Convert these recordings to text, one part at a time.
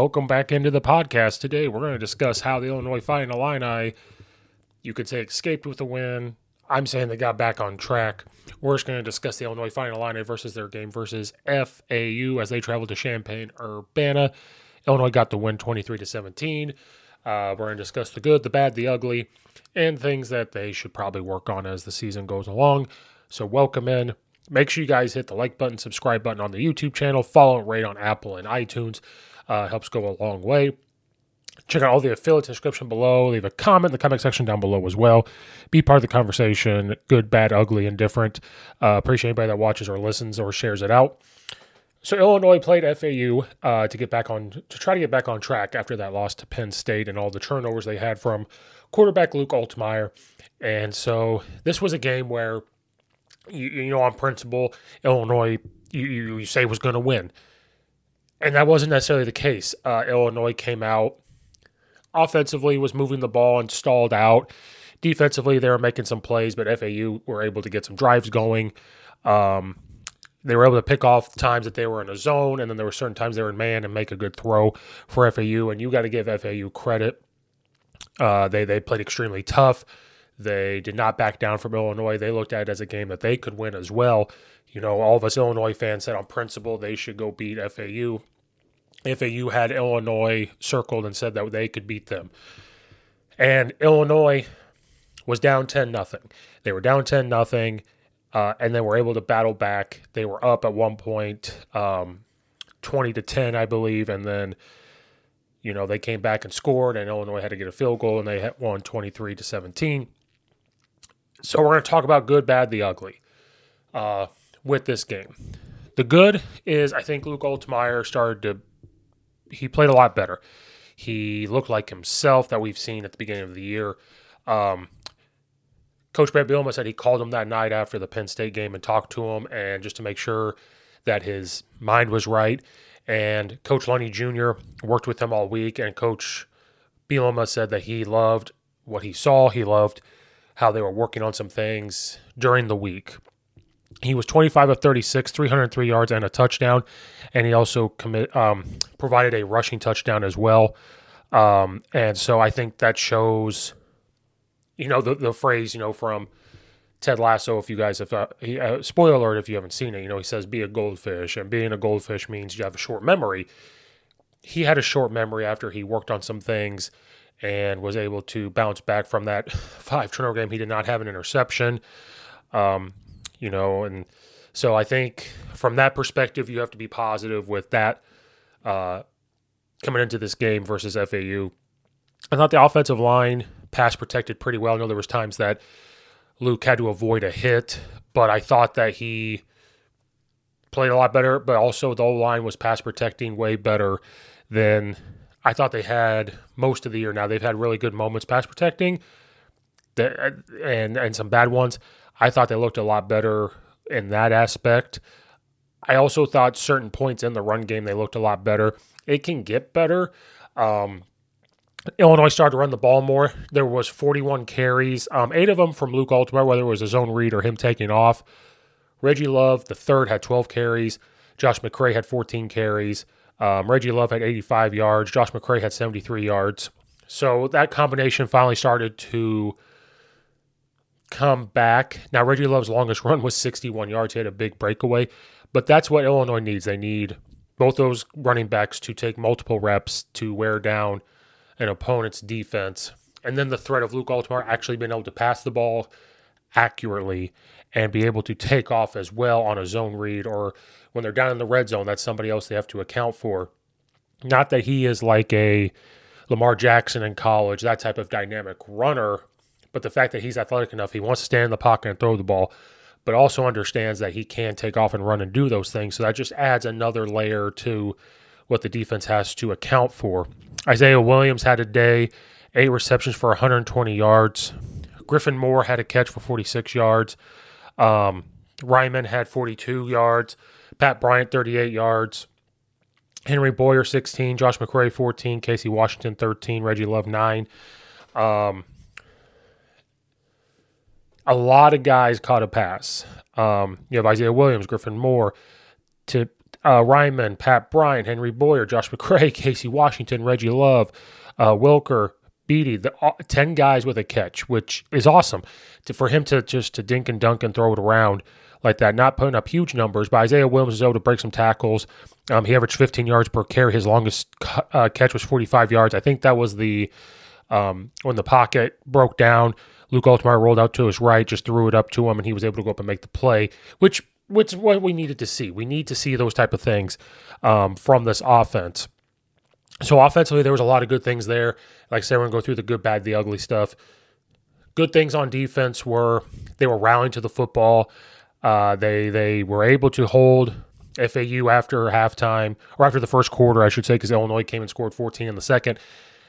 Welcome back into the podcast. Today we're going to discuss how the Illinois Fighting Illini, you could say, escaped with a win. I'm saying they got back on track. We're just going to discuss the Illinois Fighting Illini versus their game versus FAU as they traveled to Champaign Urbana. Illinois got the win 23 to 17. Uh, we're going to discuss the good, the bad, the ugly, and things that they should probably work on as the season goes along. So welcome in. Make sure you guys hit the like button, subscribe button on the YouTube channel, follow and rate on Apple and iTunes. Uh, helps go a long way. Check out all the affiliate description below. Leave a comment in the comment section down below as well. Be part of the conversation, good, bad, ugly, indifferent. Uh, appreciate anybody that watches or listens or shares it out. So Illinois played FAU uh, to get back on to try to get back on track after that loss to Penn State and all the turnovers they had from quarterback Luke Altmyer. And so this was a game where you, you know on principle Illinois you, you say was going to win and that wasn't necessarily the case. Uh, Illinois came out offensively, was moving the ball and stalled out. Defensively, they were making some plays, but FAU were able to get some drives going. Um, they were able to pick off times that they were in a zone, and then there were certain times they were in man and make a good throw for FAU. And you got to give FAU credit. Uh, they they played extremely tough. They did not back down from Illinois. They looked at it as a game that they could win as well. You know, all of us Illinois fans said on principle they should go beat FAU. FAU had Illinois circled and said that they could beat them. And Illinois was down 10 nothing. They were down 10 nothing uh, and then were able to battle back. They were up at one point um, 20 to 10, I believe, and then you know, they came back and scored and Illinois had to get a field goal and they won 23 to 17. So we're going to talk about good, bad, the ugly. Uh, with this game. The good is I think Luke Altmyer started to he played a lot better. He looked like himself that we've seen at the beginning of the year. Um, Coach Bret Bielema said he called him that night after the Penn State game and talked to him, and just to make sure that his mind was right. And Coach Lunney Jr. worked with him all week, and Coach Bielema said that he loved what he saw. He loved how they were working on some things during the week. He was 25 of 36, 303 yards and a touchdown, and he also commit um, provided a rushing touchdown as well. Um, and so I think that shows, you know, the the phrase, you know, from Ted Lasso. If you guys have, uh, he, uh, spoiler alert, if you haven't seen it, you know, he says be a goldfish, and being a goldfish means you have a short memory. He had a short memory after he worked on some things and was able to bounce back from that five turnover game. He did not have an interception. Um, you know, and so I think from that perspective, you have to be positive with that uh, coming into this game versus FAU. I thought the offensive line pass protected pretty well. I know there was times that Luke had to avoid a hit, but I thought that he played a lot better. But also the O line was pass protecting way better than I thought they had most of the year. Now they've had really good moments pass protecting, and and some bad ones. I thought they looked a lot better in that aspect. I also thought certain points in the run game they looked a lot better. It can get better. Um, Illinois started to run the ball more. There was 41 carries, um, eight of them from Luke Altmyer, whether it was his own read or him taking off. Reggie Love, the third, had 12 carries. Josh McCray had 14 carries. Um, Reggie Love had 85 yards. Josh McCray had 73 yards. So that combination finally started to come back. Now, Reggie Love's longest run was 61 yards. He had a big breakaway, but that's what Illinois needs. They need both those running backs to take multiple reps to wear down an opponent's defense. And then the threat of Luke Altmyer actually being able to pass the ball accurately and be able to take off as well on a zone read or when they're down in the red zone, that's somebody else they have to account for. Not that he is like a Lamar Jackson in college, that type of dynamic runner, but the fact that he's athletic enough, he wants to stand in the pocket and throw the ball, but also understands that he can take off and run and do those things. So that just adds another layer to what the defense has to account for. Isaiah Williams had a day, eight receptions for 120 yards. Griffin Moore had a catch for 46 yards. Um, Reiman had 42 yards. Pat Bryant, 38 yards. Henry Boyer, 16. Josh McCray, 14. Casey Washington, 13. Reggie Love, 9. Um, a lot of guys caught a pass. Um, you have Isaiah Williams, Griffin Moore, to uh, Reiman, Pat Bryant, Henry Boyer, Josh McCray, Casey Washington, Reggie Love, uh, Wilker, Beatty, the uh, ten guys with a catch, which is awesome. To, for him to just to dink and dunk and throw it around like that, not putting up huge numbers, but Isaiah Williams was able to break some tackles. Um, he averaged 15 yards per carry. His longest uh, catch was 45 yards. I think that was the um, when the pocket broke down. Luke Altmyer rolled out to his right, just threw it up to him, and he was able to go up and make the play, which which is what we needed to see. We need to see those type of things um, from this offense. So offensively, there was a lot of good things there. Like I said, we're gonna go through the good, bad, the ugly stuff. Good things on defense were they were rallying to the football. Uh, they they were able to hold FAU after halftime or after the first quarter, I should say, because Illinois came and scored 14 in the second.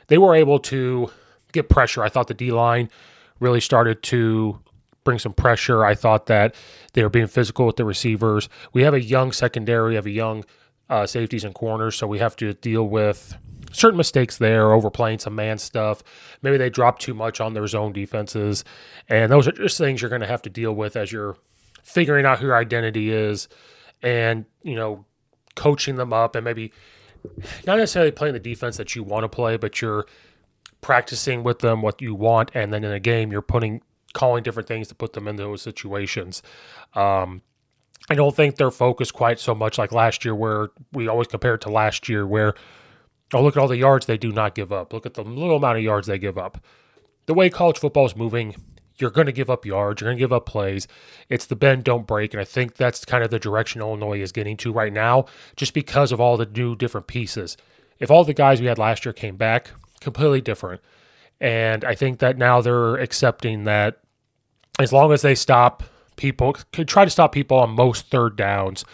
They were able to get pressure. I thought the D line really started to bring some pressure. I thought that they were being physical with the receivers. We have a young secondary, of a young uh, safeties and corners, so we have to deal with certain mistakes there, overplaying some man stuff. Maybe they drop too much on their zone defenses, and those are just things you're going to have to deal with as you're figuring out who your identity is, and you know, coaching them up, and maybe not necessarily playing the defense that you want to play, but you're practicing with them what you want, and then in a game you're putting calling different things to put them in those situations. Um, I don't think they're focused quite so much like last year, where we always compare it to last year, where oh look at all the yards they do not give up. Look at the little amount of yards they give up. The way college football is moving, you're going to give up yards, you're going to give up plays. It's the bend don't break, and I think that's kind of the direction Illinois is getting to right now, just because of all the new different pieces. If all the guys we had last year came back, completely different. And I think that now they're accepting that as long as they stop people, try to stop people on most third downs,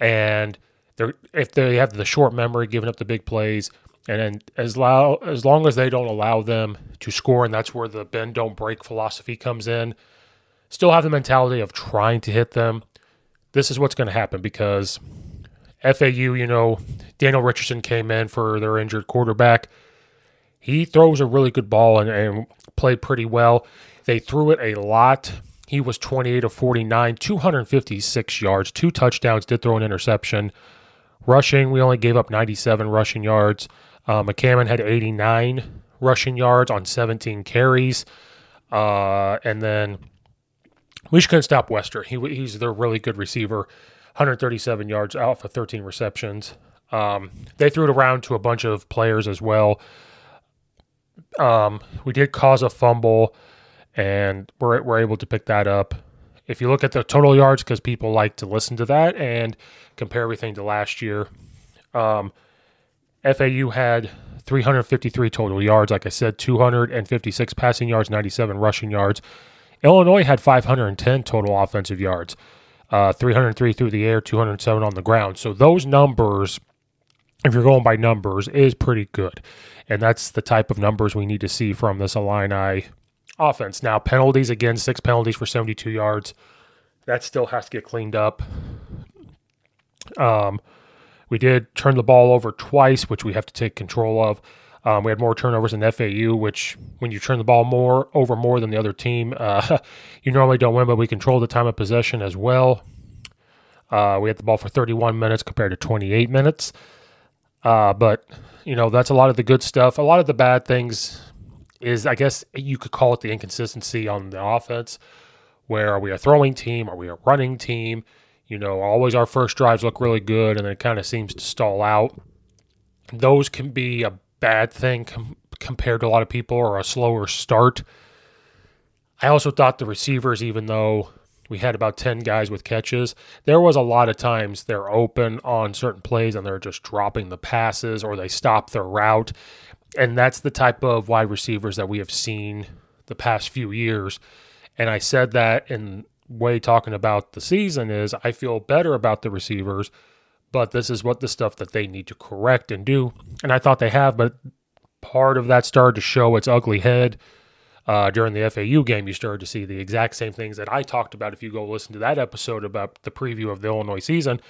and they're if they have the short memory, giving up the big plays, and as low, as long as they don't allow them to score, and that's where the bend don't break philosophy comes in. Still have the mentality of trying to hit them. This is what's going to happen because FAU, you know, Daniel Richardson came in for their injured quarterback he throws a really good ball and, and played pretty well. They threw it a lot. He was 28 of 49, 256 yards, two touchdowns, did throw an interception. Rushing, we only gave up 97 rushing yards. Uh, McCammon had 89 rushing yards on 17 carries. Uh, and then we just couldn't stop Wester. He, he's their really good receiver, 137 yards out for 13 receptions. Um, they threw it around to a bunch of players as well. Um, we did cause a fumble, and we're, we're able to pick that up. If you look at the total yards, because people like to listen to that and compare everything to last year, um, FAU had 353 total yards. Like I said, 256 passing yards, 97 rushing yards. Illinois had 510 total offensive yards, uh, 303 through the air, 207 on the ground. So those numbers if you're going by numbers, is pretty good. And that's the type of numbers we need to see from this Illini offense. Now, penalties again, six penalties for 72 yards. That still has to get cleaned up. Um, we did turn the ball over twice, which we have to take control of. Um, we had more turnovers than FAU, which when you turn the ball more over more than the other team, uh, you normally don't win, but we controlled the time of possession as well. Uh, we had the ball for 31 minutes compared to 28 minutes. Uh, but you know that's a lot of the good stuff. A lot of the bad things is, I guess, you could call it the inconsistency on the offense. Where are we a throwing team? Are we a running team? You know, always our first drives look really good, and then it kind of seems to stall out. Those can be a bad thing com- compared to a lot of people, or a slower start. I also thought the receivers, even though we had about 10 guys with catches. There was a lot of times they're open on certain plays and they're just dropping the passes or they stop their route. And that's the type of wide receivers that we have seen the past few years. And I said that in way talking about the season is I feel better about the receivers, but this is what the stuff that they need to correct and do. And I thought they have, but part of that started to show its ugly head uh, during the FAU game, you started to see the exact same things that I talked about. If you go listen to that episode about the preview of the Illinois season,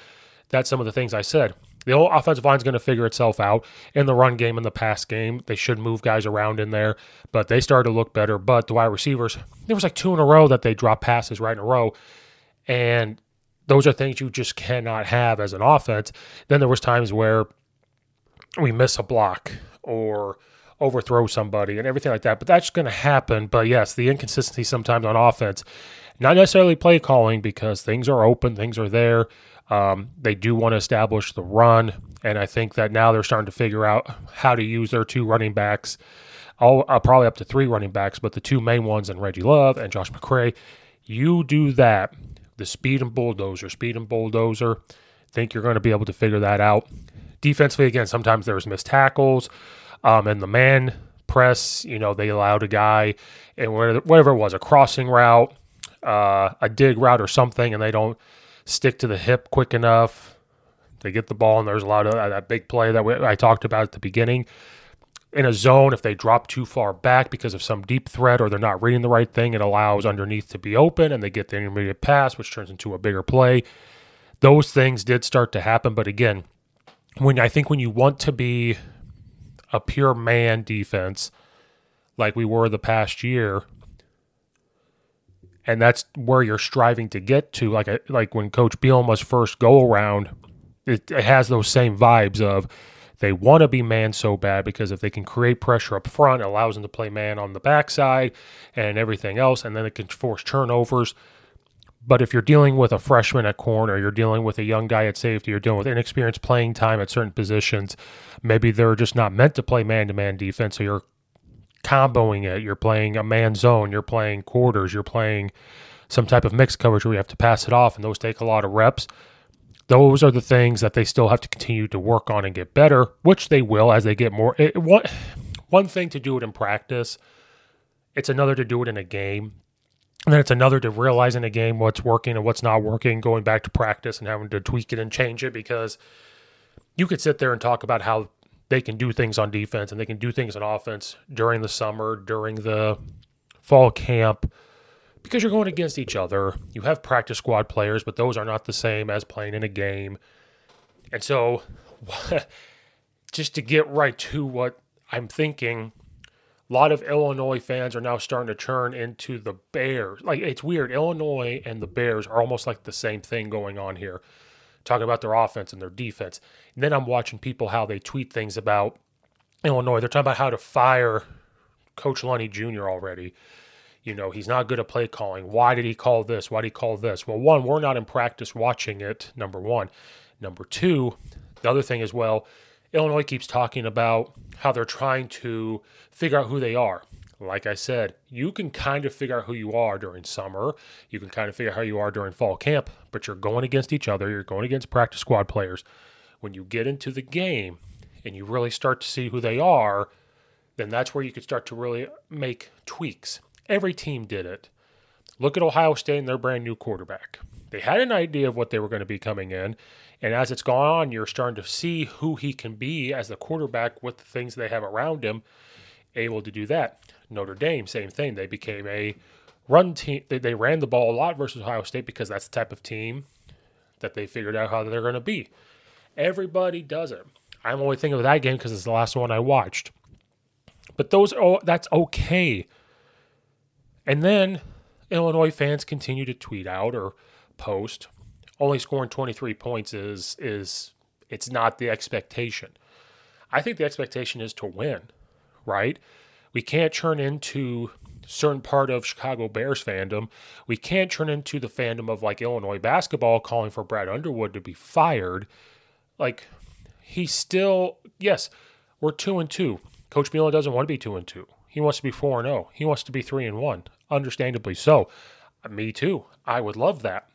that's some of the things I said. The whole offensive line is going to figure itself out in the run game and the pass game. They should move guys around in there, but they started to look better. But the wide receivers, there was like two in a row that they dropped passes right in a row, and those are things you just cannot have as an offense. Then there was times where we miss a block or overthrow somebody and everything like that. But that's going to happen. But yes, the inconsistency sometimes on offense, not necessarily play calling because things are open, things are there. Um, they do want to establish the run, and I think that now they're starting to figure out how to use their two running backs. All, uh, probably up to three running backs, but the two main ones and Reggie Love and Josh McCray. You do that, the speed and bulldozer, speed and bulldozer. Think you're going to be able to figure that out. Defensively, again, sometimes there's missed tackles. Um, and the man press, you know, they allowed a guy and whatever it was, a crossing route, uh, a dig route or something, and they don't stick to the hip quick enough. They get the ball, and there's a lot of uh, that big play that we, I talked about at the beginning. In a zone, if they drop too far back because of some deep threat or they're not reading the right thing, it allows underneath to be open and they get the intermediate pass, which turns into a bigger play. Those things did start to happen, but again, when I think when you want to be a pure man defense like we were the past year and that's where you're striving to get to like a, like when coach Bielema's first go around it, it has those same vibes of they want to be man so bad because if they can create pressure up front it allows them to play man on the backside and everything else and then it can force turnovers but if you're dealing with a freshman at corner, you're dealing with a young guy at safety, you're dealing with inexperienced playing time at certain positions, maybe they're just not meant to play man to man defense. So you're comboing it. You're playing a man zone, you're playing quarters, you're playing some type of mixed coverage where you have to pass it off, and those take a lot of reps. Those are the things that they still have to continue to work on and get better, which they will as they get more. It, one, one thing to do it in practice, it's another to do it in a game. And then it's another to realize in a game what's working and what's not working, going back to practice and having to tweak it and change it because you could sit there and talk about how they can do things on defense and they can do things on offense during the summer, during the fall camp, because you're going against each other. You have practice squad players, but those are not the same as playing in a game. And so, just to get right to what I'm thinking, a lot of Illinois fans are now starting to turn into the Bears. Like it's weird. Illinois and the Bears are almost like the same thing going on here. Talking about their offense and their defense. And then I'm watching people how they tweet things about Illinois. They're talking about how to fire Coach Lunney Jr. already. You know, he's not good at play calling. Why did he call this? Why did he call this? Well, one, we're not in practice watching it, number one. Number two, the other thing as well, Illinois keeps talking about how they're trying to figure out who they are. Like I said, you can kind of figure out who you are during summer. You can kind of figure out how you are during fall camp, but you're going against each other. You're going against practice squad players. When you get into the game and you really start to see who they are, then that's where you can start to really make tweaks. Every team did it. Look at Ohio State and their brand new quarterback. They had an idea of what they were going to be coming in, and as it's gone on, you're starting to see who he can be as the quarterback with the things they have around him, able to do that. Notre Dame, same thing. They became a run team. They, they ran the ball a lot versus Ohio State because that's the type of team that they figured out how they're going to be. Everybody does it. I'm only thinking of that game because it's the last one I watched. But those, oh, that's okay. And then Illinois fans continue to tweet out or post only scoring 23 points is is it's not the expectation. I think the expectation is to win, right? We can't turn into certain part of Chicago Bears fandom. We can't turn into the fandom of like Illinois basketball calling for Brad Underwood to be fired. Like he's still yes, we're two and two. Coach Bielema doesn't want to be two and two. He wants to be four and zero. Oh. He wants to be three and one. Understandably so. Uh, me too. I would love that.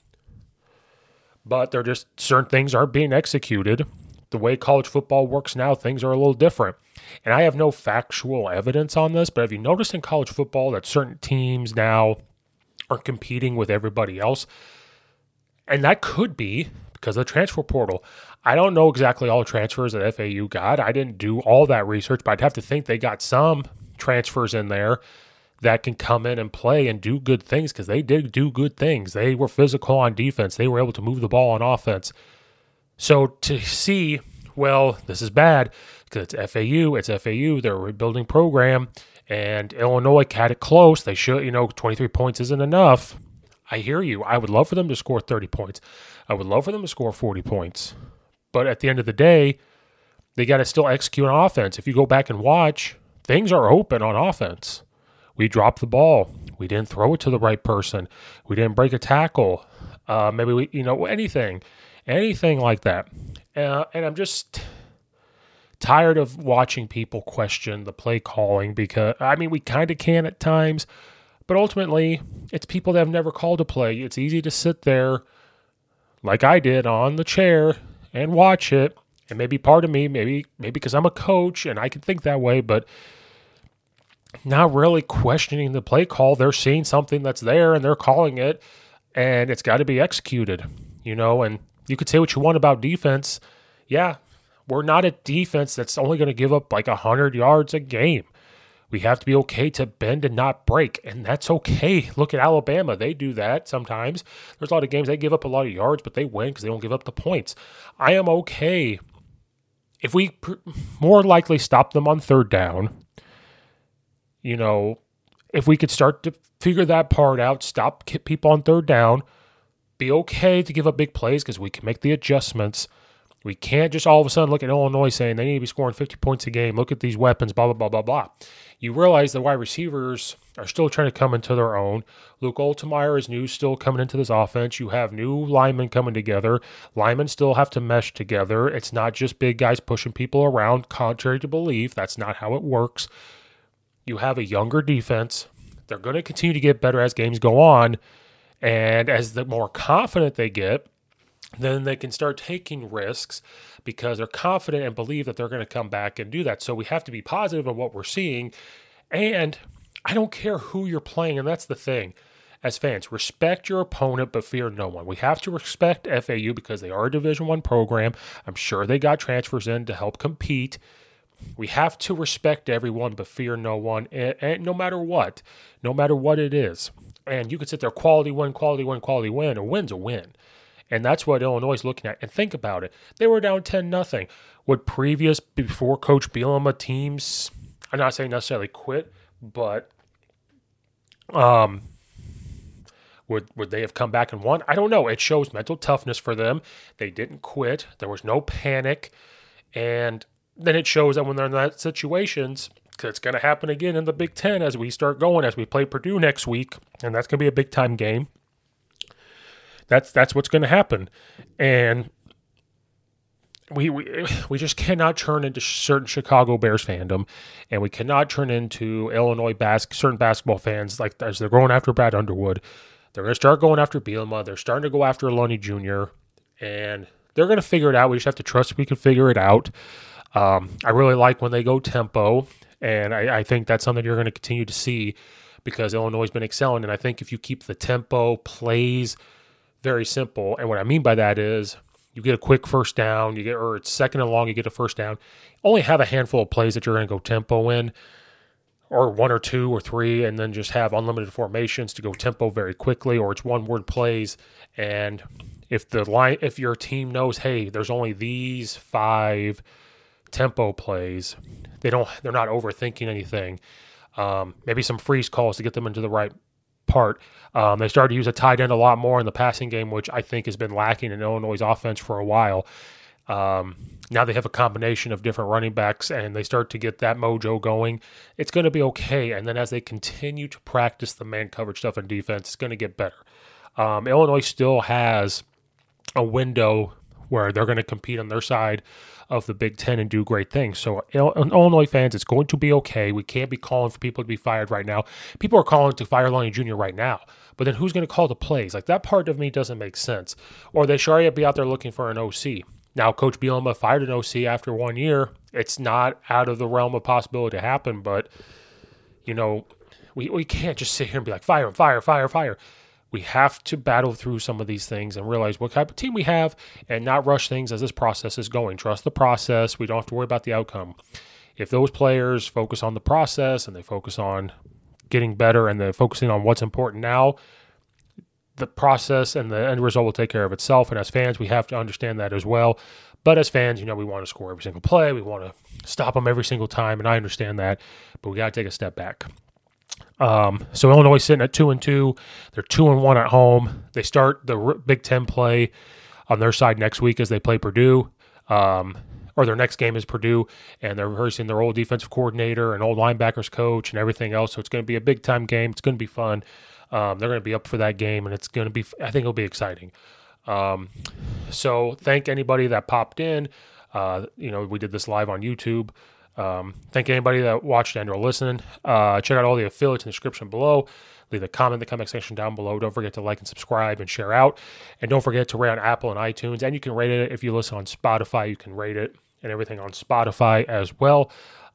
But there just certain things aren't being executed. The way college football works now, things are a little different. And I have no factual evidence on this, but have you noticed in college football that certain teams now are competing with everybody else? And that could be because of the transfer portal. I don't know exactly all the transfers that FAU got. I didn't do all that research, but I'd have to think they got some transfers in there that can come in and play and do good things because they did do good things. They were physical on defense, they were able to move the ball on offense. So to see, well, this is bad it's FAU, it's FAU, they're a rebuilding program, and Illinois had it close. They should, you know, 23 points isn't enough. I hear you. I would love for them to score 30 points. I would love for them to score 40 points. But at the end of the day, they got to still execute on offense. If you go back and watch, things are open on offense. We dropped the ball. We didn't throw it to the right person. We didn't break a tackle. Uh, maybe we, you know, anything, anything like that. Uh, and I'm just tired of watching people question the play calling because, I mean, we kind of can at times, but ultimately, it's people that have never called a play. It's easy to sit there like I did on the chair and watch it. And maybe part of me, maybe maybe because I'm a coach and I can think that way, but not really questioning the play call. They're seeing something that's there and they're calling it, and it's got to be executed, you know. And you could say what you want about defense. Yeah, we're not a defense that's only going to give up like 100 yards a game. We have to be okay to bend and not break, and that's okay. Look at Alabama; they do that sometimes. There's a lot of games they give up a lot of yards, but they win because they don't give up the points. I am okay if we pr- more likely stop them on third down. You know, if we could start to figure that part out, stop people on third down, be okay to give up big plays because we can make the adjustments we can't just all of a sudden look at Illinois saying they need to be scoring 50 points a game. Look at these weapons, blah, blah, blah, blah, blah. You realize the wide receivers are still trying to come into their own. Luke Altmyer is new, still coming into this offense. You have new linemen coming together. Linemen still have to mesh together. It's not just big guys pushing people around, contrary to belief. That's not how it works. You have a younger defense. They're going to continue to get better as games go on. And as the more confident they get, then they can start taking risks because they're confident and believe that they're going to come back and do that. So we have to be positive of what we're seeing. And I don't care who you're playing, and that's the thing. As fans, respect your opponent, but fear no one. We have to respect FAU because they are a Division One program. I'm sure they got transfers in to help compete. We have to respect everyone, but fear no one, and, and no matter what, no matter what it is. And you could sit there, quality win, quality win, quality win. A win's a win. And that's what Illinois is looking at. And think about it. They were down 10 nothing. Would previous, before Coach Bielema teams, I'm not saying necessarily quit, but um, would would they have come back and won? I don't know. It shows mental toughness for them. They didn't quit. There was no panic, and then it shows that when they're in that situations, it's going to happen again in the Big Ten as we start going as we play Purdue next week, and that's going to be a big time game. That's that's what's going to happen, and we, we we just cannot turn into certain Chicago Bears fandom, and we cannot turn into Illinois bas- certain basketball fans like as they're going after Brad Underwood. They're going to start going after Bielema. They're starting to go after Lunney Jr. and they're going to figure it out. We just have to trust we can figure it out. Um, I really like when they go tempo, and I, I think that's something you're going to continue to see because Illinois has been excelling. And I think if you keep the tempo, plays, very simple. And what I mean by that is you get a quick first down, you get or it's second and long, you get a first down. Only have a handful of plays that you're going to go tempo in, or one or two or three, and then just have unlimited formations to go tempo very quickly, or it's one word plays. And if the line, if your team knows, hey, there's only these five tempo plays, they don't, they're not overthinking anything. Um, maybe some freeze calls to get them into the right Um, they started to use a tight end a lot more in the passing game, which I think has been lacking in Illinois' offense for a while. Um, now they have a combination of different running backs and they start to get that mojo going. It's going to be okay. And then as they continue to practice the man coverage stuff in defense, it's going to get better. Um, Illinois still has a window where they're going to compete on their side of the Big Ten and do great things. So, Illinois fans, it's going to be okay. We can't be calling for people to be fired right now. People are calling to fire Lunney Jr. right now. But then who's going to call the plays? Like that part of me doesn't make sense. Or they should already be out there looking for an OC. Now, Coach Bielema fired an OC after one year. It's not out of the realm of possibility to happen, but you know, we, we can't just sit here and be like, fire, fire, fire, fire. We have to battle through some of these things and realize what type of team we have and not rush things as this process is going. Trust the process. We don't have to worry about the outcome. If those players focus on the process and they focus on getting better and they're focusing on what's important now, the process and the end result will take care of itself. And as fans, we have to understand that as well. But as fans, you know, we want to score every single play. We want to stop them every single time, and I understand that. But we got to take a step back. Um, so Illinois sitting at two and two. They're two and one at home. They start the Big Ten play on their side next week as they play Purdue. Um, or their next game is Purdue, and they're rehearsing their old defensive coordinator and old linebackers coach and everything else. So it's going to be a big time game. It's going to be fun. Um, they're going to be up for that game, and it's going to be. I think it'll be exciting. Um, so thank anybody that popped in. Uh, you know, we did this live on YouTube. Um, thank anybody that watched and or listened. Uh, check out all the affiliates in the description below. Leave a comment in the comment section down below. Don't forget to like and subscribe and share out. And don't forget to rate on Apple and iTunes. And you can rate it if you listen on Spotify. You can rate it and everything on Spotify as well.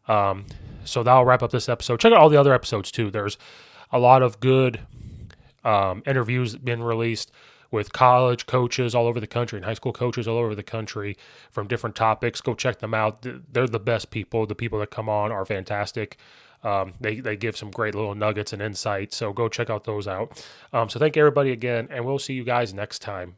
Um, so that'll wrap up this episode. Check out all the other episodes too. There's a lot of good um, interviews been released with college coaches all over the country and high school coaches all over the country from different topics. Go check them out. They're the best people. The people that come on are fantastic. Um, they, they give some great little nuggets and insights. So go check out those out. Um, so thank everybody again, and we'll see you guys next time.